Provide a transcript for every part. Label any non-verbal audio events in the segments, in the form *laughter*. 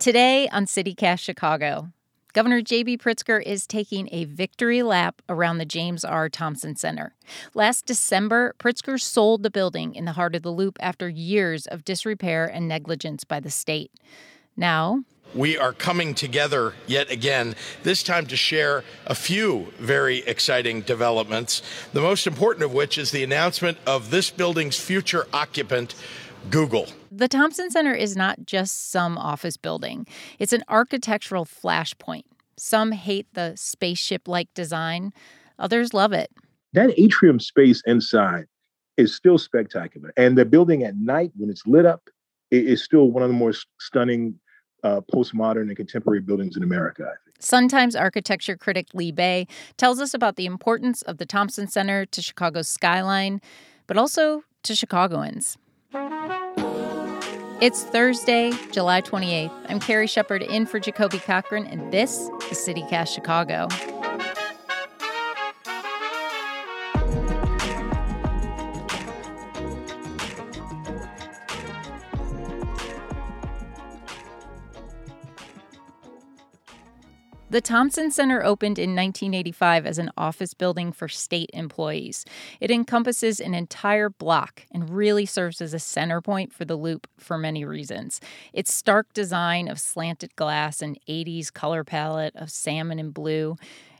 Today on CityCast Chicago, Governor J.B. Pritzker is taking a victory lap around the James R. Thompson Center. Last December, Pritzker sold the building in the heart of the loop after years of disrepair and negligence by the state. Now, we are coming together yet again, this time to share a few very exciting developments, the most important of which is the announcement of this building's future occupant, Google. The Thompson Center is not just some office building, it's an architectural flashpoint. Some hate the spaceship like design, others love it. That atrium space inside is still spectacular. And the building at night, when it's lit up, is still one of the more stunning uh, postmodern and contemporary buildings in America, I think. Sun Times architecture critic Lee Bey tells us about the importance of the Thompson Center to Chicago's skyline, but also to Chicagoans. It's Thursday, July 28th. I'm Carrie Shepard in for Jacoby Cochran, and this is CityCast Chicago. The Thompson Center opened in 1985 as an office building for state employees. It encompasses an entire block and really serves as a center point for the loop for many reasons. Its stark design of slanted glass and 80s color palette of salmon and blue.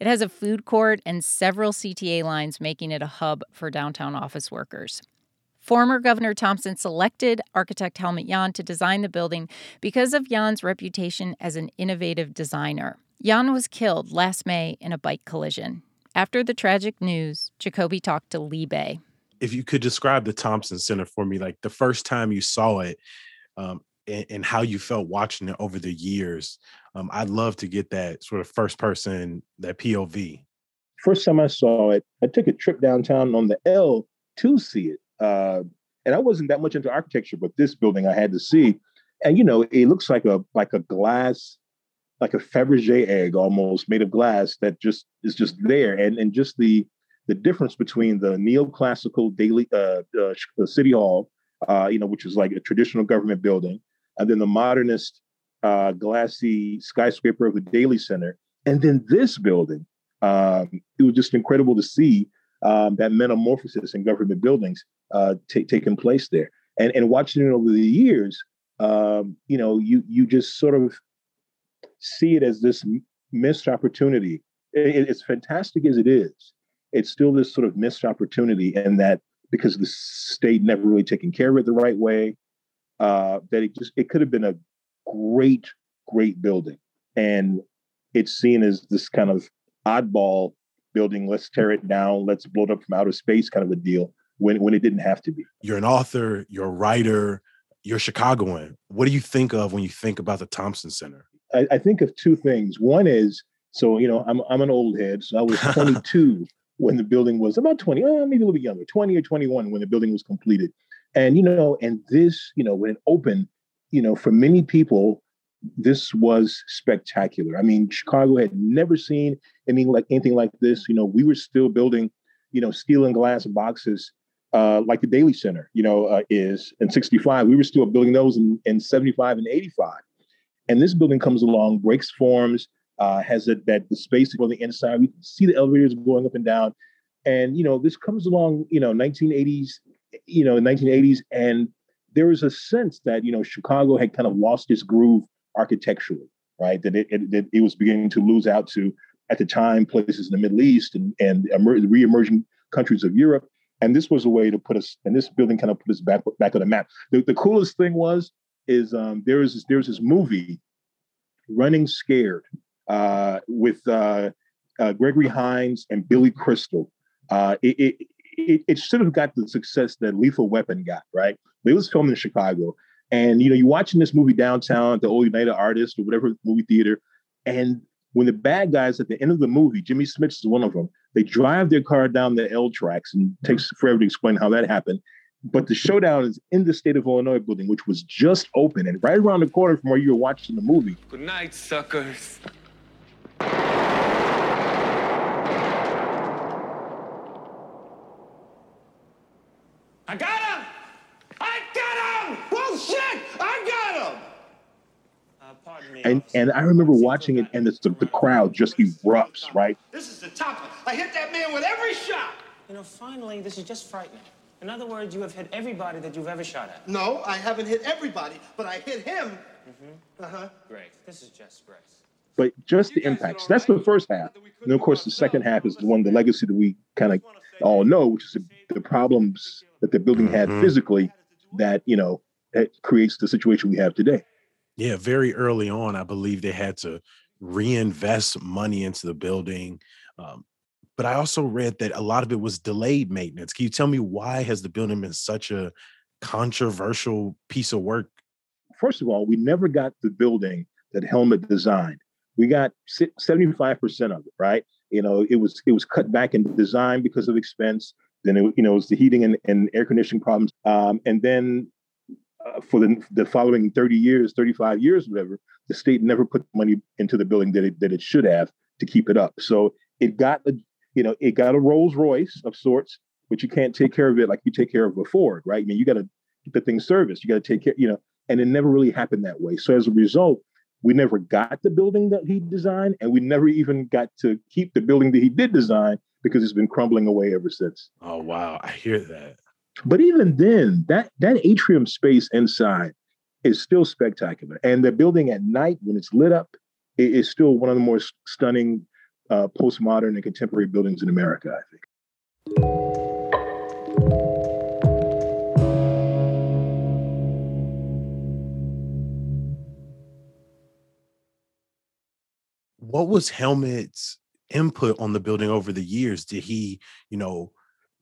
It has a food court and several CTA lines, making it a hub for downtown office workers. Former Governor Thompson selected architect Helmut Jahn to design the building because of Jahn's reputation as an innovative designer. Jahn was killed last May in a bike collision. After the tragic news, Jacoby talked to Lee Bey. If you could describe the Thompson Center for me, like the first time you saw it um, and, and, how you felt watching it over the years, um, I'd love to get that sort of first person, that POV. First time I saw it, I took a trip downtown on the L to see it. Uh, and I wasn't that much into architecture, but this building I had to see. And you know, it looks like a like a glass like a Fabergé egg almost made of glass that just is just there. And and just the the difference between the neoclassical daily uh, uh, city hall, uh, you know, which is like a traditional government building, and then the modernist uh, glassy skyscraper of the Daley Center, and then this building. Um, it was just incredible to see um, that metamorphosis in government buildings uh, t- taking place there, and and watching it over the years. Um, you know, you you just sort of see it as this missed opportunity. It, it's fantastic as it is. It's still this sort of missed opportunity, and that because the state never really taken care of it the right way, uh, that it just it could have been a great, great building, and it's seen as this kind of oddball building. Let's tear it down. Let's blow it up from outer space, kind of a deal. When when it didn't have to be. You're an author. You're a writer. You're Chicagoan. What do you think of when you think about the Thompson Center? I, I think of two things. One is so you know I'm I'm an old head, so I was *laughs* 22 when the building was about 20, oh, maybe a little bit younger, 20 or 21 when the building was completed. And you know, and this, you know, when it opened, you know, for many people, this was spectacular. I mean, Chicago had never seen anything like anything like this. You know, we were still building, you know, steel and glass boxes uh, like the Daley Center, you know, uh, is in 65. We were still building those in, in 75 and 85. And this building comes along, breaks forms, uh, has a, that the space on the inside. We see the elevators going up and down. And, you know, this comes along, you know, 1980s, you know, 1980s. And there was a sense that, you know, Chicago had kind of lost its groove architecturally, right? That it, it, that it was beginning to lose out to, at the time, places in the Middle East and, and emer- re-emerging countries of Europe. And this was a way to put us, and this building kind of put us back, back on the map. The, the coolest thing was is um, there is this, there's this movie, Running Scared, uh, with uh, uh, Gregory Hines and Billy Crystal. Uh, it, it, it, it, should have got the success that Lethal Weapon got, right? But it was filmed in Chicago. And, you know, you're watching this movie downtown at the old United Artists or whatever movie theater. And when the bad guys at the end of the movie, Jimmy Smits is one of them, they drive their car down the L tracks and takes mm-hmm. forever to explain how that happened. But the showdown is in the state of Illinois building, which was just open and right around the corner from where you were watching the movie. Good night, suckers. I got him! I got him! Well, shit! I got him! Uh, pardon And and I remember watching it, and it's the, the crowd just erupts, right? This is the topper. I hit that man with every shot. You know, finally, this is just frightening. In other words, you have hit everybody that you've ever shot at. No, I haven't hit everybody, but I hit him. Mm-hmm. Uh-huh. Great. This is just great. But just the impact. So that's the first half. And of course, the second half is the one, the legacy that we kind of all know, which is the, the problems that the building had Mhm. physically that, you know, that creates the situation we have today. Yeah, very early on, I believe they had to reinvest money into the building. Um, but I also read that a lot of it was delayed maintenance. Can you tell me why has the building been such a controversial piece of work? First of all, we never got the building that Helmut designed. We got 75% of it, right? You know, it was it was cut back in design because of expense. Then it, you know, it was the heating and, and air conditioning problems. Um, and then uh, for the, the following 30 years, 35 years, whatever, the state never put money into the building that it, that it should have to keep it up. So it got a, you know, it got a Rolls Royce of sorts, but you can't take care of it like you take care of a Ford, right? I mean, you got to get the thing serviced. You got to take care, you know, and it never really happened that way. So as a result, we never got the building that he designed, and we never even got to keep the building that he did design because it's been crumbling away ever since. Oh wow, I hear that. But even then, that that atrium space inside is still spectacular, and the building at night when it's lit up i- is still one of the more stunning uh, postmodern and contemporary buildings in America. I think. What was Helmut's input on the building over the years? Did he, you know,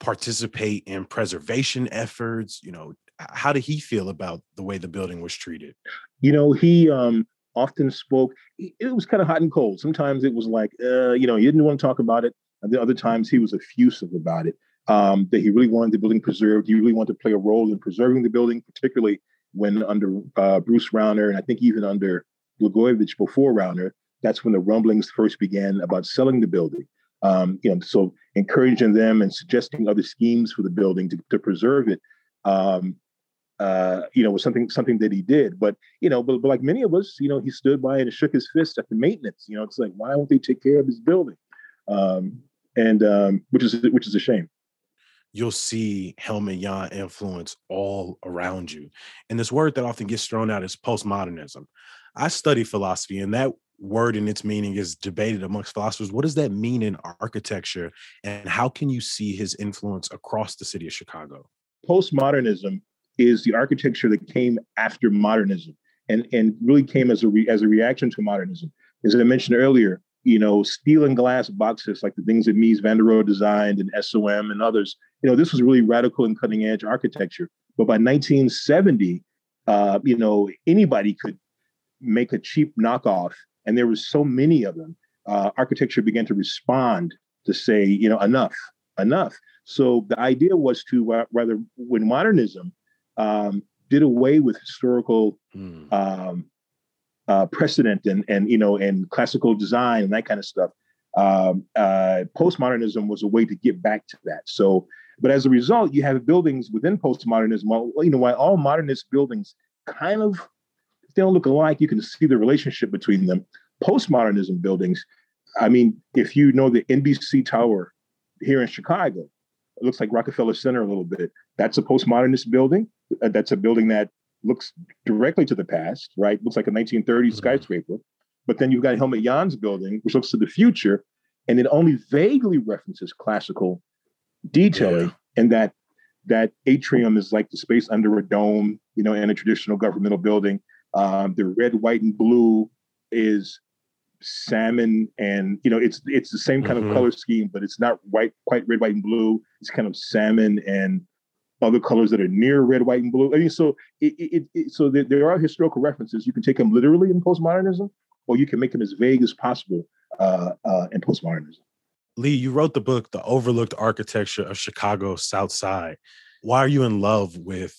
participate in preservation efforts? You know, how did he feel about the way the building was treated? You know, he um, often spoke. It was kind of hot and cold. Sometimes it was like, uh, you know, he didn't want to talk about it. And the other times he was effusive about it. Um, that he really wanted the building preserved. He really wanted to play a role in preserving the building, particularly when under uh, Bruce Rauner, and I think even under Blagojevich before Rauner. That's when the rumblings first began about selling the building. Um, you know, so encouraging them and suggesting other schemes for the building to, to preserve it. Um, uh, you know, was something something that he did. But you know, but, but like many of us, you know, he stood by and shook his fist at the maintenance. You know, it's like why won't they take care of this building? Um, and um, which is which is a shame. You'll see Helmut Jahn influence all around you. And this word that often gets thrown out is postmodernism. I study philosophy, and that word and its meaning is debated amongst philosophers. What does that mean in architecture? And how can you see his influence across the city of Chicago? Postmodernism is the architecture that came after modernism, and and really came as a re, as a reaction to modernism. As I mentioned earlier, you know, steel and glass boxes like the things that Mies van der Rohe designed and SOM and others. You know, this was really radical and cutting edge architecture. But by 1970, uh, you know, anybody could make a cheap knockoff, and there was so many of them. Uh, architecture began to respond to say, you know, enough, enough. So the idea was to uh, rather, when modernism um, did away with historical Hmm. um, uh, precedent and and you know and classical design and that kind of stuff. Um, uh, postmodernism was a way to get back to that. So, but as a result, you have buildings within postmodernism. Well, you know, why all modernist buildings kind of they don't look alike, you can see the relationship between them. Postmodernism buildings. I mean, if you know the NBC Tower here in Chicago, it looks like Rockefeller Center a little bit. That's a postmodernist building. Uh, That's a building that looks directly to the past, right? Looks like a 1930s Mhm. skyscraper. But then you've got Helmut Jahn's building, which looks to the future, and it only vaguely references classical detailing. And that that atrium is like the space under a dome, you know, in a traditional governmental building. Um, the red, white, and blue is salmon, and you know, it's it's the same kind Mhm. of color scheme, but it's not white, quite red, white, and blue. It's kind of salmon and other colors that are near red, white, and blue. I mean, so it, it, it so there, there are historical references. You can take them literally in postmodernism, or you can make them as vague as possible uh, uh, in postmodernism. Lee, you wrote the book, The Overlooked Architecture of Chicago's South Side. Why are you in love with,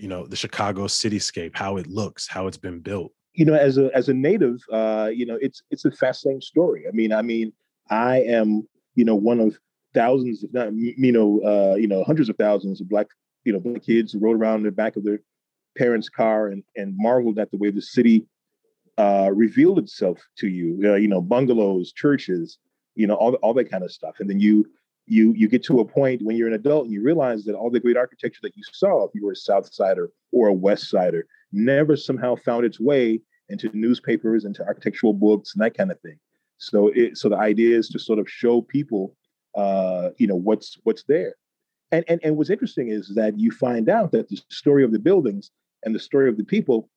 you know, the Chicago cityscape, how it looks, how it's been built? you know, as a as a native, uh, you know, it's it's a fascinating story. I mean, I mean, I am, you know, one of thousands, if not, you know, uh, you know, hundreds of thousands of black, you know, black kids who rode around in the back of their parents' car and and marveled at the way the city uh, revealed itself to you. Uh, you know, bungalows, churches, you know, all all that kind of stuff. And then you you you get to a point when you're an adult and you realize that all the great architecture that you saw, if you were a South Sider or a West Sider, never somehow found its way into newspapers, into architectural books, and that kind of thing. So it so the idea is to sort of show people, uh, you know, what's what's there. And, and and what's interesting is that you find out that the story of the buildings and the story of the people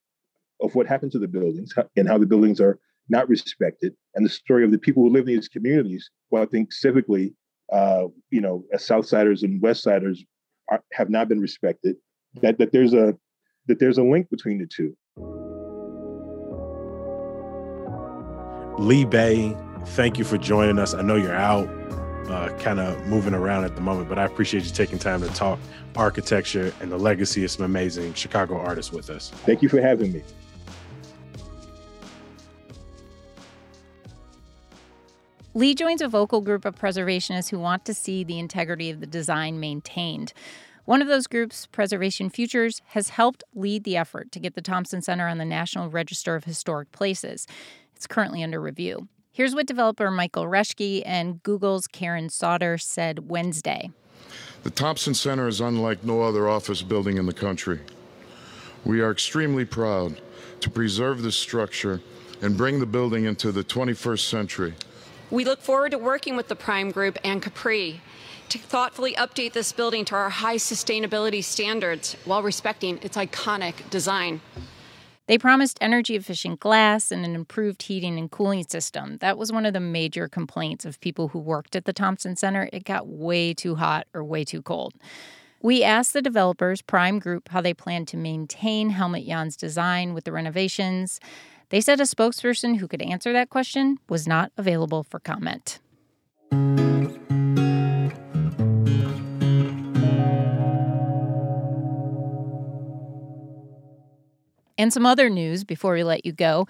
of what happened to the buildings and how the buildings are not respected, and the story of the people who live in these communities, well, I think civically, uh, you know, as Southsiders and Westsiders are, have not been respected. That that there's a that there's a link between the two. Lee Bey, thank you for joining us. I know you're out, uh, kind of moving around at the moment, but I appreciate you taking time to talk architecture and the legacy of some amazing Chicago artists with us. Thank you for having me. Lee joins a vocal group of preservationists who want to see the integrity of the design maintained. One of those groups, Preservation Futures, has helped lead the effort to get the Thompson Center on the National Register of Historic Places. It's currently under review. Here's what developer Michael Reschke and Google's Karen Sauter said Wednesday. The Thompson Center is unlike no other office building in the country. We are extremely proud to preserve this structure and bring the building into the 21st century we look forward to working with the Prime Group and Capri to thoughtfully update this building to our high sustainability standards while respecting its iconic design. They promised energy efficient glass and an improved heating and cooling system. That was one of the major complaints of people who worked at the Thompson Center. It got way too hot or way too cold. We asked the developers, Prime Group, how they plan to maintain Helmut Jahn's design with the renovations. They said a spokesperson who could answer that question was not available for comment. And some other news before we let you go.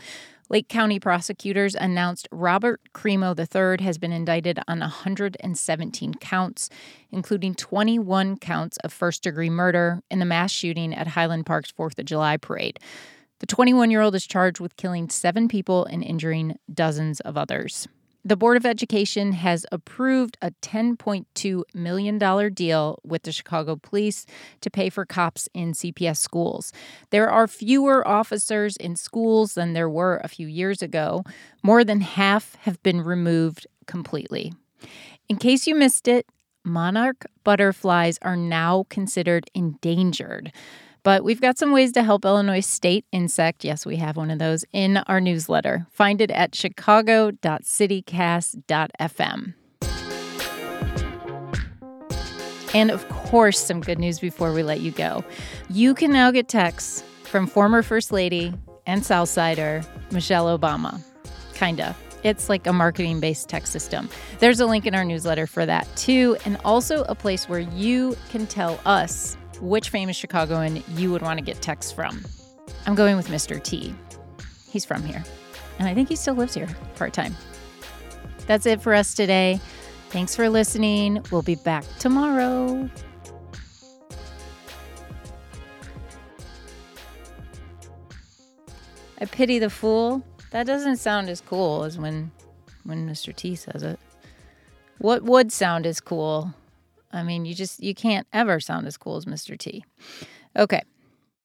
Lake County prosecutors announced Robert Crimo III has been indicted on 117 counts, including 21 counts of first degree murder in the mass shooting at Highland Park's 4th of July parade. The 21 year old is charged with killing seven people and injuring dozens of others. The Board of Education has approved a $10.2 million deal with the Chicago Police to pay for cops in CPS schools. There are fewer officers in schools than there were a few years ago. More than half have been removed completely. In case you missed it, monarch butterflies are now considered endangered. But we've got some ways to help Illinois state insect, yes, we have one of those, in our newsletter. Find it at chicago.citycast.fm. And of course, some good news before we let you go. You can now get texts from former First Lady and Southsider Michelle Obama. Kinda. It's like a marketing based text system. There's a link in our newsletter for that too, and also a place where you can tell us which famous Chicagoan you would want to get texts from. I'm going with Mr. T. He's from here, and I think he still lives here part time. That's it for us today. Thanks for listening. We'll be back tomorrow. I pity the fool. That doesn't sound as cool as when when Mr. T says it. What would sound as cool? I mean, you just you can't ever sound as cool as Mr. T. Okay.